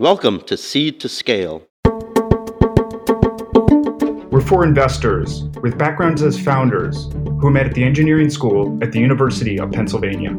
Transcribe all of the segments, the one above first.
Welcome to Seed to Scale. We're four investors with backgrounds as founders who met at the engineering school at the University of Pennsylvania.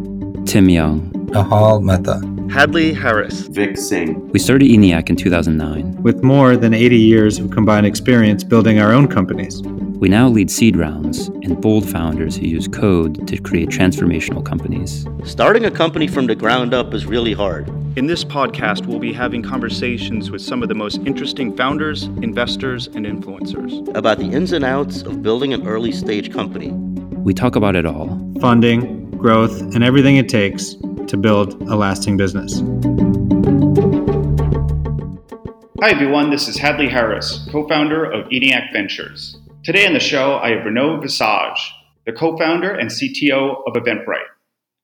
Tim Young, Nihal Mehta, Hadley Harris, Vic Singh. We started ENIAC in 2009. With more than 80 years of combined experience building our own companies. We now lead seed rounds and bold founders who use code to create transformational companies. Starting a company from the ground up is really hard. In this podcast, we'll be having conversations with some of the most interesting founders, investors, and influencers about the ins and outs of building an early stage company. We talk about it all funding, growth, and everything it takes to build a lasting business. Hi, everyone. This is Hadley Harris, co founder of ENIAC Ventures. Today on the show, I have Renaud Visage, the co founder and CTO of Eventbrite.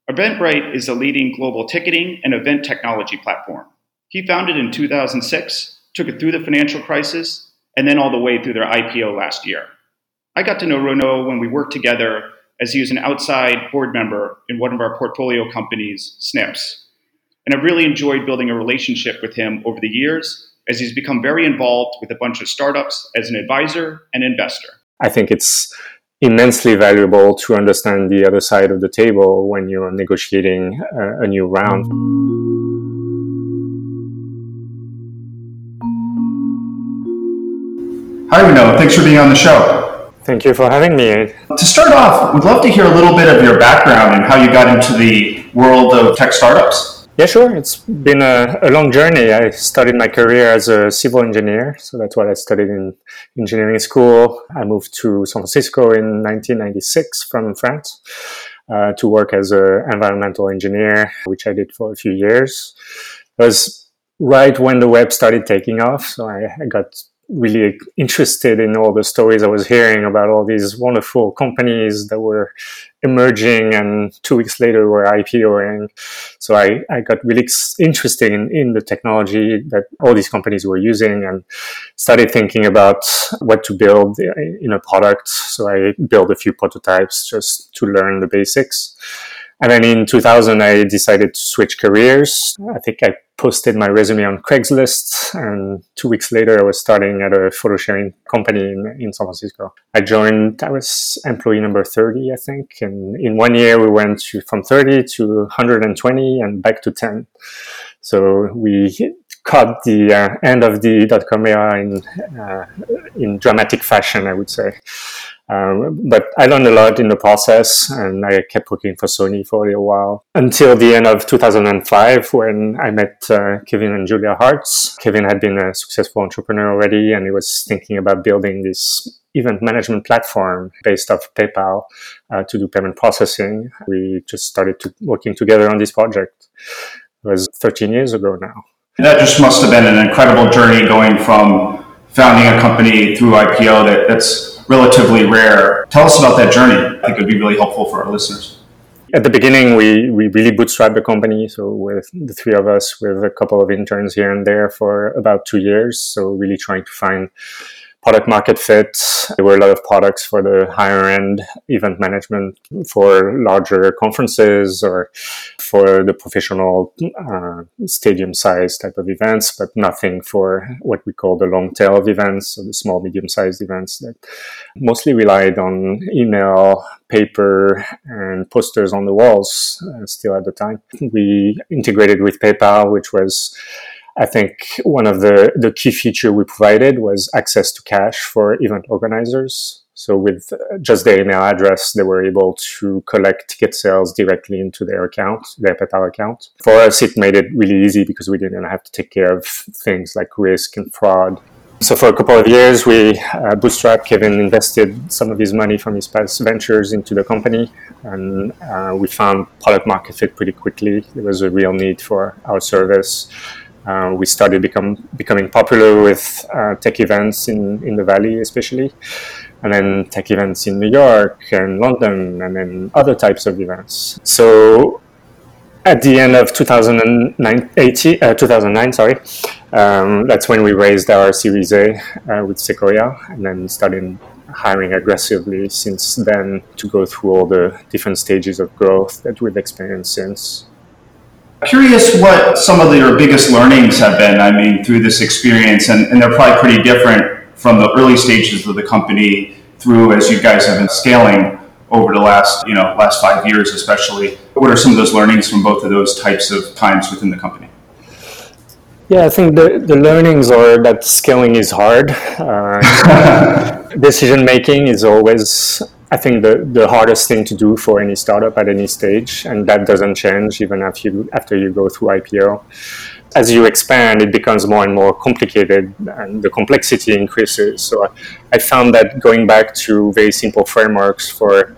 Eventbrite is a leading global ticketing and event technology platform. He founded in 2006, took it through the financial crisis, and then all the way through their IPO last year. I got to know Renaud when we worked together as he was an outside board member in one of our portfolio companies, Snips. And I've really enjoyed building a relationship with him over the years as he's become very involved with a bunch of startups as an advisor and investor. I think it's immensely valuable to understand the other side of the table when you're negotiating a, a new round. Hi, Renaud. Thanks for being on the show. Thank you for having me. To start off, we'd love to hear a little bit of your background and how you got into the world of tech startups. Yeah, sure. It's been a, a, long journey. I started my career as a civil engineer, so that's what I studied in engineering school. I moved to San Francisco in 1996 from France uh, to work as an environmental engineer, which I did for a few years. It was right when the web started taking off, so I, I got really interested in all the stories I was hearing about all these wonderful companies that were emerging and two weeks later were IPOing. So I, I got really interested in, in the technology that all these companies were using and started thinking about what to build in a product. So I built a few prototypes just to learn the basics. And then in 2000, I decided to switch careers. I think I posted my resume on Craigslist, and two weeks later, I was starting at a photo sharing company in, in San Francisco. I joined, I was employee number 30, I think. And in one year, we went to, from 30 to 120 and back to 10. So we caught the uh, end of the dot com era in, uh, in dramatic fashion, I would say. Um, but I learned a lot in the process and I kept working for Sony for a little while until the end of 2005 when I met uh, Kevin and Julia Hartz. Kevin had been a successful entrepreneur already and he was thinking about building this event management platform based off PayPal uh, to do payment processing. We just started to working together on this project. It was 13 years ago now. That just must have been an incredible journey going from founding a company through IPO that, that's relatively rare. Tell us about that journey. I think it would be really helpful for our listeners. At the beginning, we, we really bootstrapped the company. So, with the three of us, with a couple of interns here and there for about two years. So, really trying to find product market fit. There were a lot of products for the higher end event management for larger conferences or for the professional uh, stadium size type of events, but nothing for what we call the long tail of events, so the small, medium sized events that mostly relied on email, paper, and posters on the walls uh, still at the time. We integrated with PayPal, which was I think one of the, the key feature we provided was access to cash for event organizers. So with just their email address, they were able to collect ticket sales directly into their account, their PayPal account. For us, it made it really easy because we didn't have to take care of things like risk and fraud. So for a couple of years, we uh, bootstrapped. Kevin invested some of his money from his past ventures into the company, and uh, we found product market fit pretty quickly. There was a real need for our service uh, we started become becoming popular with uh, tech events in, in the valley especially and then tech events in new york and london and then other types of events. So at the end of 2009, 18, uh, 2009 sorry um, that's when we raised our series a uh, with sequoia and then started hiring aggressively since then to go through all the different stages of growth that we've experienced since Curious what some of your biggest learnings have been, I mean, through this experience, and, and they're probably pretty different from the early stages of the company through as you guys have been scaling over the last, you know, last five years especially. What are some of those learnings from both of those types of times within the company? Yeah, I think the, the learnings are that scaling is hard. Uh, decision making is always, I think, the, the hardest thing to do for any startup at any stage, and that doesn't change even after you, after you go through IPO. As you expand, it becomes more and more complicated, and the complexity increases. So I found that going back to very simple frameworks for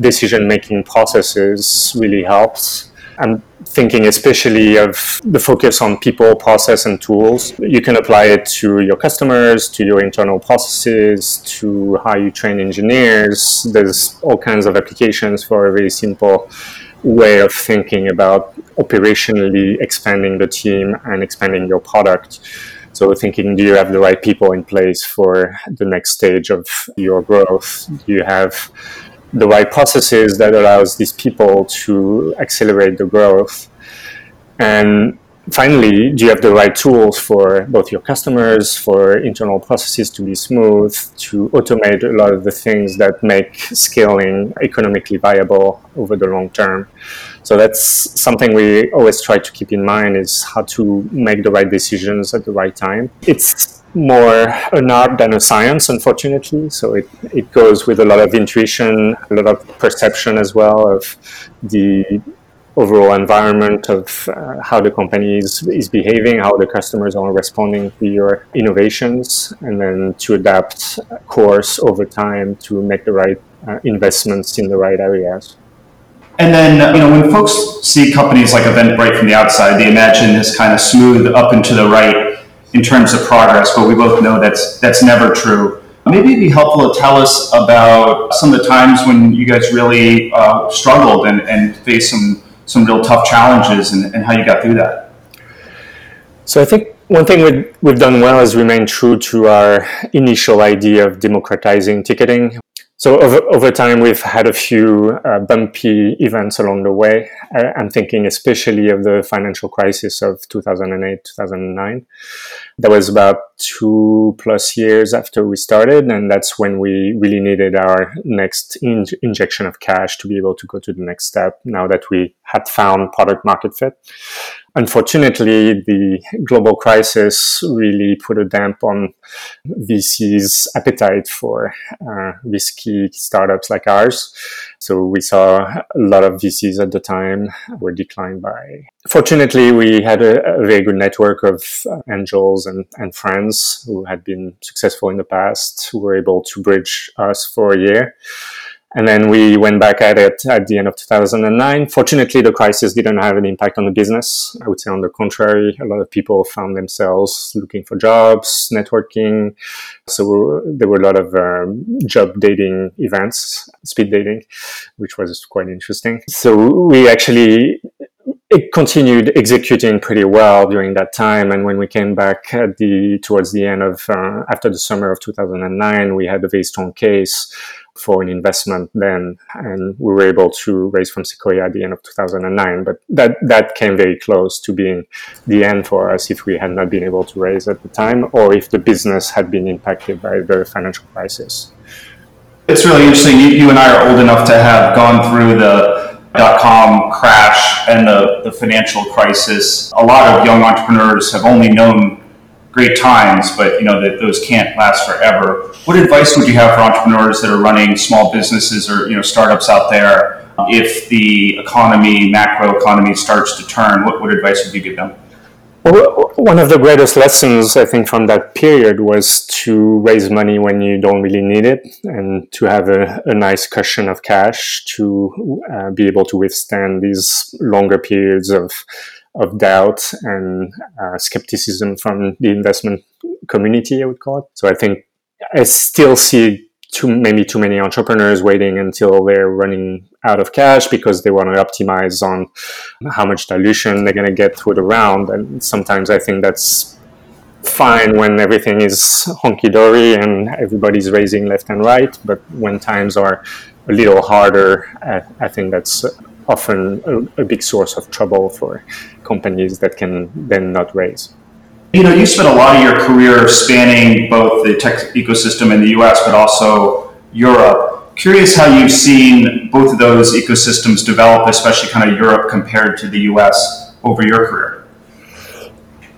decision making processes really helps I'm thinking especially of the focus on people, process, and tools. You can apply it to your customers, to your internal processes, to how you train engineers. There's all kinds of applications for a very simple way of thinking about operationally expanding the team and expanding your product. So thinking, do you have the right people in place for the next stage of your growth? Do you have the right processes that allows these people to accelerate the growth. And finally do you have the right tools for both your customers for internal processes to be smooth to automate a lot of the things that make scaling economically viable over the long term? So that's something we always try to keep in mind is how to make the right decisions at the right time. It's more an art than a science, unfortunately. So it, it goes with a lot of intuition, a lot of perception as well of the overall environment of uh, how the company is, is behaving, how the customers are responding to your innovations, and then to adapt course over time to make the right uh, investments in the right areas. And then, you know, when folks see companies like Eventbrite from the outside, they imagine this kind of smooth up and to the right in terms of progress, but we both know that's that's never true. Maybe it'd be helpful to tell us about some of the times when you guys really uh, struggled and, and faced some some real tough challenges and, and how you got through that. So I think one thing we've, we've done well is remain true to our initial idea of democratizing ticketing. So over, over time, we've had a few uh, bumpy events along the way. I'm thinking especially of the financial crisis of 2008, 2009. That was about two plus years after we started, and that's when we really needed our next in- injection of cash to be able to go to the next step. Now that we had found product market fit, Unfortunately, the global crisis really put a damp on VC's appetite for uh, risky startups like ours. So we saw a lot of VCs at the time were declined by. Fortunately, we had a, a very good network of uh, angels and, and friends who had been successful in the past who were able to bridge us for a year. And then we went back at it at the end of 2009. Fortunately, the crisis didn't have an impact on the business. I would say, on the contrary, a lot of people found themselves looking for jobs, networking. So there were a lot of um, job dating events, speed dating, which was quite interesting. So we actually it continued executing pretty well during that time. And when we came back at the towards the end of uh, after the summer of 2009, we had a very strong case for an investment then, and we were able to raise from Sequoia at the end of 2009. But that that came very close to being the end for us if we had not been able to raise at the time, or if the business had been impacted by the financial crisis. It's really interesting. You, you and I are old enough to have gone through the dot com crash and the, the financial crisis. A lot of young entrepreneurs have only known great times, but you know that those can't last forever. What advice would you have for entrepreneurs that are running small businesses or you know startups out there? If the economy, macro economy, starts to turn, what, what advice would you give them? One of the greatest lessons I think from that period was to raise money when you don't really need it, and to have a, a nice cushion of cash to uh, be able to withstand these longer periods of of doubt and uh, skepticism from the investment community, I would call it. So I think I still see too maybe too many entrepreneurs waiting until they're running out of cash because they want to optimize on how much dilution they're going to get through the round. And sometimes I think that's fine when everything is honky dory and everybody's raising left and right. But when times are a little harder, I, I think that's often a, a big source of trouble for companies that can then not raise. You know, you spent a lot of your career spanning both the tech ecosystem in the US, but also Europe. Curious how you've seen both of those ecosystems develop, especially kind of Europe compared to the US over your career.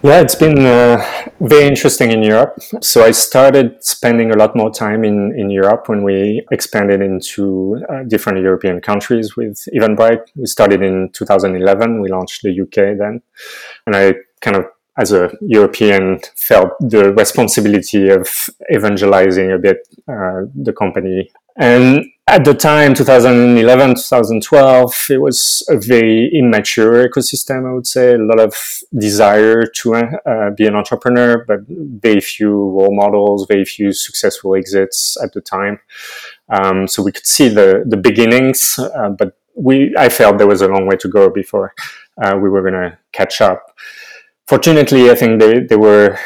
Yeah, it's been uh, very interesting in Europe. So I started spending a lot more time in, in Europe when we expanded into uh, different European countries with Eventbrite. We started in 2011. We launched the UK then. And I kind of, as a European, felt the responsibility of evangelizing a bit uh, the company. And at the time 2011 2012 it was a very immature ecosystem i would say. A lot of desire to uh, be an entrepreneur but very few role models very few successful exits at the time. Um, so we could see the the beginnings uh, but we i felt there was a long way to go before uh, we were going to catch up fortunately i think they, they were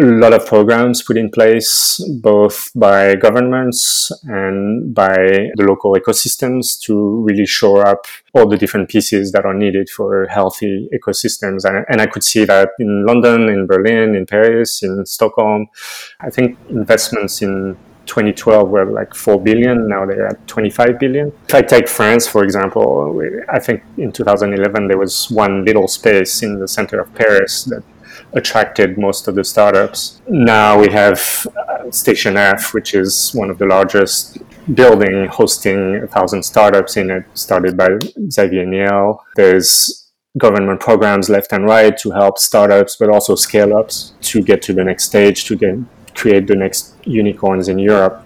a lot of programs put in place both by governments and by the local ecosystems to really shore up all the different pieces that are needed for healthy ecosystems. And, and I could see that in London, in Berlin, in Paris, in Stockholm. I think investments in 2012 were like 4 billion now they're at 25 billion if i take france for example i think in 2011 there was one little space in the center of paris that attracted most of the startups. Now we have uh, Station F, which is one of the largest building hosting a thousand startups in it, started by Xavier Niel. There's government programs left and right to help startups, but also scale ups to get to the next stage, to get, create the next unicorns in Europe.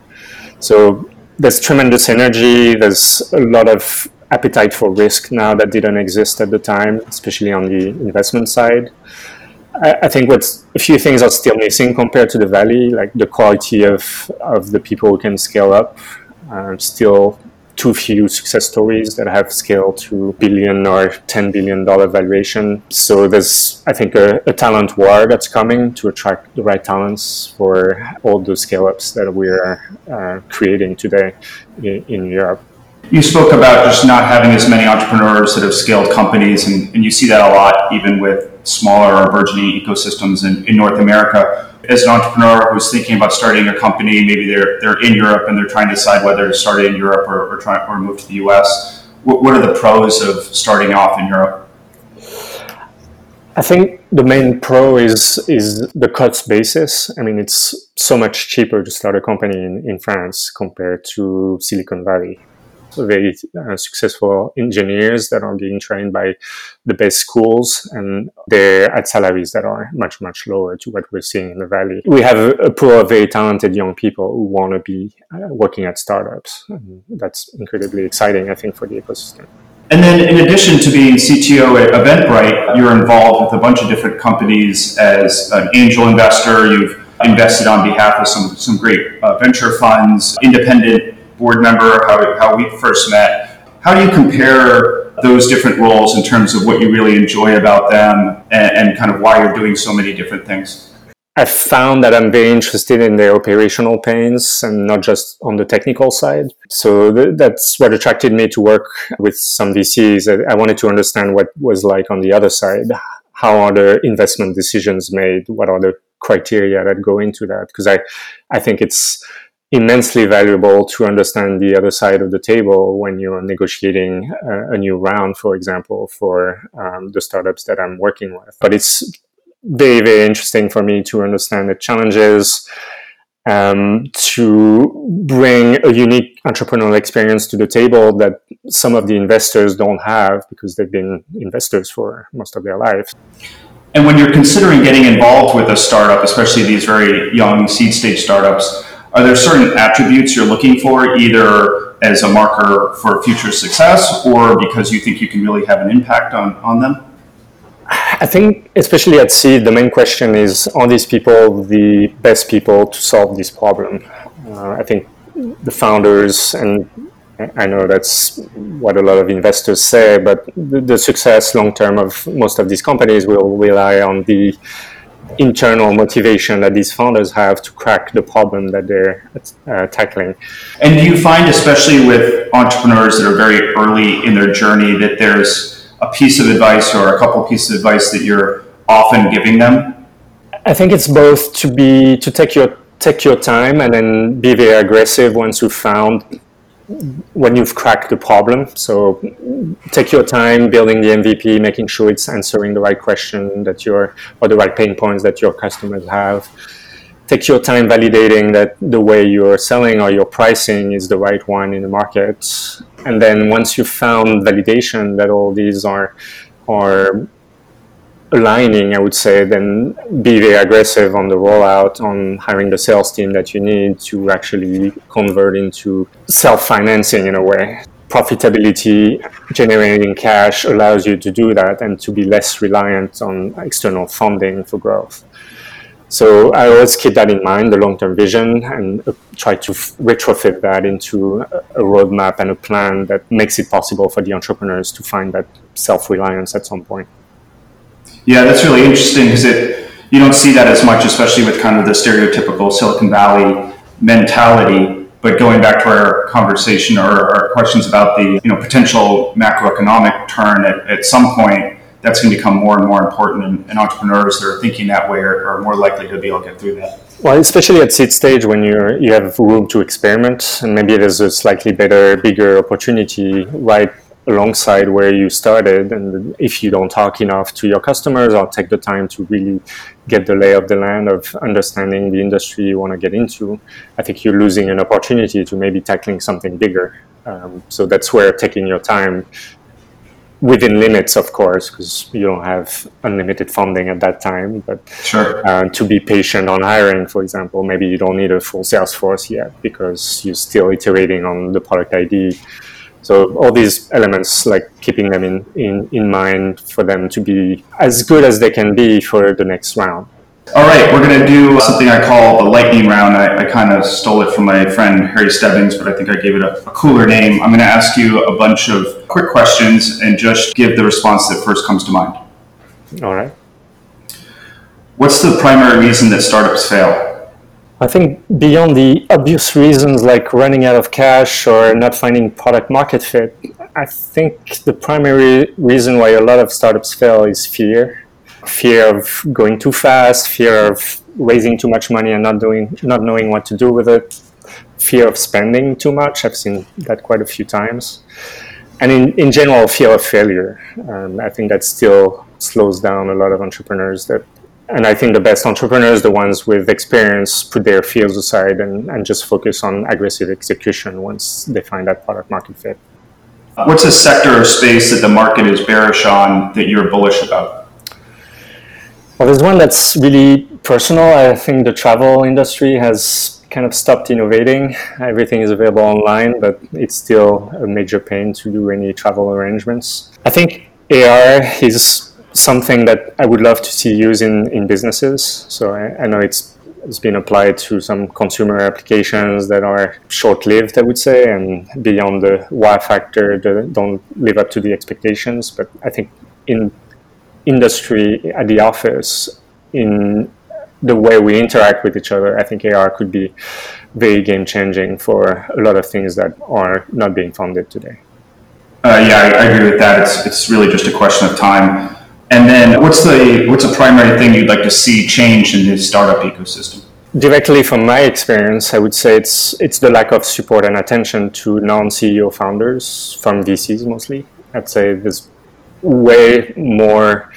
So there's tremendous energy. There's a lot of appetite for risk now that didn't exist at the time, especially on the investment side. I, think what's a few things are still missing compared to the valley, like the quality of of the people who can scale up. Uh, still too few success stories that have scaled to billion or 10 billion dollar valuation. So there's, I think, a, a, talent war that's coming to attract the right talents for all the scale ups that we're uh, creating today in, in, Europe. You spoke about just not having as many entrepreneurs that have scaled companies, and, and you see that a lot even with smaller or burgeoning ecosystems in, in North America. As an entrepreneur who's thinking about starting a company, maybe they're they're in Europe and they're trying to decide whether to start in Europe or, or try or move to the US. What, what are the pros of starting off in Europe? I think the main pro is is the cost basis. I mean, it's so much cheaper to start a company in, in France compared to Silicon Valley very uh, successful engineers that are being trained by the best schools and they're at salaries that are much much lower to what we're seeing in the valley. We have a, pool of very talented young people who want to be uh, working at startups. And that's incredibly exciting i think for the ecosystem. And then, in addition to being CTO at Eventbrite, you're involved with a bunch of different companies as an angel investor. You've invested on behalf of some, some great uh, venture funds, independent board member, how, how we first met. How do you compare those different roles in terms of what you really enjoy about them and, and kind of why you're doing so many different things? I found that I'm very interested in the operational pains and not just on the technical side. So th- that's what attracted me to work with some VCs. I-, I wanted to understand what was like on the other side. How are the investment decisions made? What are the criteria that go into that? Because I, I think it's immensely valuable to understand the other side of the table when you're negotiating a, a new round, for example, for um, the startups that I'm working with. But it's very, very interesting for me to understand the challenges, um, to bring a unique entrepreneurial experience to the table that some of the investors don't have because they've been investors for most of their life. And when you're considering getting involved with a startup, especially these very young seed stage startups, are there certain attributes you're looking for, either as a marker for future success or because you think you can really have an impact on, on them? I think, especially at seed, the main question is are these people the best people to solve this problem? Uh, I think the founders, and I know that's what a lot of investors say, but the, the success long term of most of these companies will rely on the internal motivation that these founders have to crack the problem that they're uh, tackling. And do you find, especially with entrepreneurs that are very early in their journey, that there's a piece of advice or a couple pieces of advice that you're often giving them? I think it's both to be to take your take your time and then be very aggressive once you've found when you've cracked the problem. So take your time building the MVP, making sure it's answering the right question that your or the right pain points that your customers have. Take your time validating that the way you're selling or your pricing is the right one in the market. And then once you've found validation that all these are are aligning, I would say, then be very aggressive on the rollout, on hiring the sales team that you need to actually convert into self financing in a way. Profitability, generating cash allows you to do that and to be less reliant on external funding for growth. So I always keep that in mind, the long-term vision, and uh, try to retrofit that into a, a roadmap and a plan that makes it possible for the entrepreneurs to find that self-reliance at some point. Yeah, that's really interesting because it you don't see that as much, especially with kind of the stereotypical Silicon Valley mentality. But going back to our conversation or our questions about the you know potential macroeconomic turn at, at some point, that's going to become more and more important, and, and entrepreneurs that are thinking that way are, are, more likely to be able to get through that. Well, especially at seed stage when you you have room to experiment, and maybe there's a slightly better, bigger opportunity right alongside where you started and if you don't talk enough to your customers or take the time to really get the lay of the land of understanding the industry you want to get into. I think you're losing an opportunity to maybe tackling something bigger. Um, so that's where taking your time within limits of course because you don't have unlimited funding at that time but sure. uh, to be patient on hiring for example maybe you don't need a full sales force yet because you're still iterating on the product id so all these elements, like keeping them in, in, in mind for them to be as good as they can be for the next round. All right, we're going to do something I call the lightning round. I, I kind of stole it from my friend Harry Stebbings, but I think I gave it a, a cooler name. I'm going to ask you a bunch of quick questions and just give the response that first comes to mind. All right. What's the primary reason that startups fail? I think beyond the obvious reasons like running out of cash or not finding product market fit, I think the primary reason why a lot of startups fail is fear. Fear of going too fast, fear of raising too much money and not doing not knowing what to do with it, fear of spending too much. I've seen that quite a few times. And in, in general, fear of failure. Um, I think that still slows down a lot of entrepreneurs that and I think the best entrepreneurs, the ones with experience, put their fears aside and, and just focus on aggressive execution once they find that product market fit. What's a sector or space that the market is bearish on that you're bullish about? Well, there's one that's really personal. I think the travel industry has kind of stopped innovating. Everything is available online, but it's still a major pain to do any travel arrangements. I think AR is something that I would love to see used in, in businesses. So I, I know it's it's been applied to some consumer applications that are short-lived, I would say, and beyond the wow factor, that don't live up to the expectations. But I think in industry at the office, in the way we interact with each other, I think AR could be very game-changing for a lot of things that are not being funded today. Uh, yeah, I, I agree with that. It's it's really just a question of time. And then what's the what's a primary thing you'd like to see change in the startup ecosystem? Directly from my experience, I would say it's it's the lack of support and attention to non-CEO founders from VCs mostly. I'd say there's way more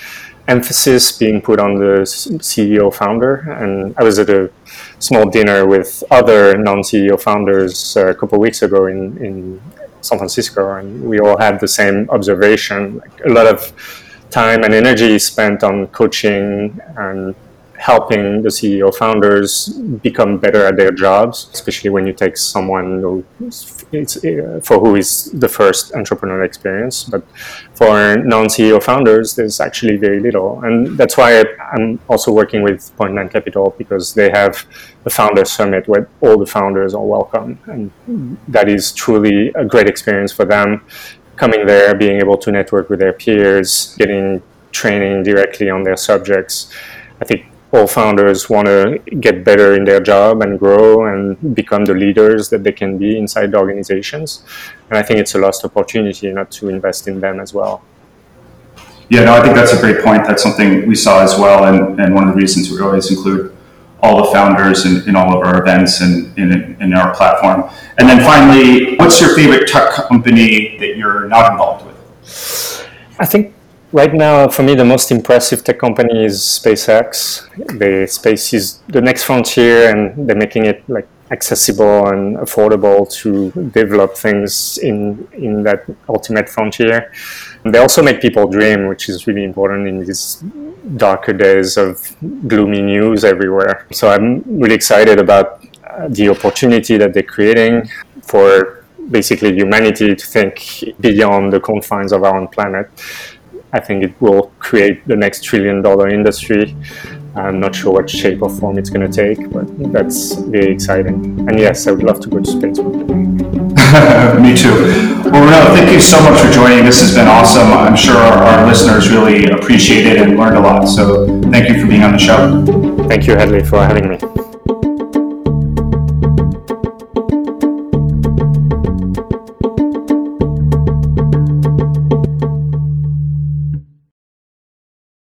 emphasis being put on the CEO founder. And I was at a small dinner with other non-CEO founders uh, a couple weeks ago in, in San Francisco, and we all had the same observation. Like a lot of time and energy spent on coaching and helping the CEO founders become better at their jobs, especially when you take someone who it's, for who is the first entrepreneurial experience. But for non-CEO founders, there's actually very little, and that's why I'm also working with Point Nine Capital because they have a founder summit where all the founders are welcome, and that is truly a great experience for them coming there, being able to network with their peers, getting training directly on their subjects. I think all founders want to get better in their job and grow and become the leaders that they can be inside the organizations. And I think it's a lost opportunity not to invest in them as well. Yeah, no, I think that's a great point. That's something we saw as well. And, and one of the reasons we always include all the founders in, in all of our events and in, in our platform. And then finally, what's your favorite tech company that you're not involved with? I think right now, for me, the most impressive tech company is SpaceX. The space is the next frontier, and they're making it like accessible and affordable to develop things in in that ultimate frontier. And they also make people dream, which is really important in these darker days of gloomy news everywhere. So I'm really excited about uh, the opportunity that they're creating for basically humanity to think beyond the confines of our own planet. I think it will create the next trillion dollar industry. I'm not sure what shape or form it's going to take, but that's very exciting. And yes, I would love to go to space. Me too. Well, Renaud, thank you so much for joining. This has been awesome. I'm sure our, our listeners really appreciate it and learned a lot. So thank you for being on the show. Thank you, Hadley, for having me.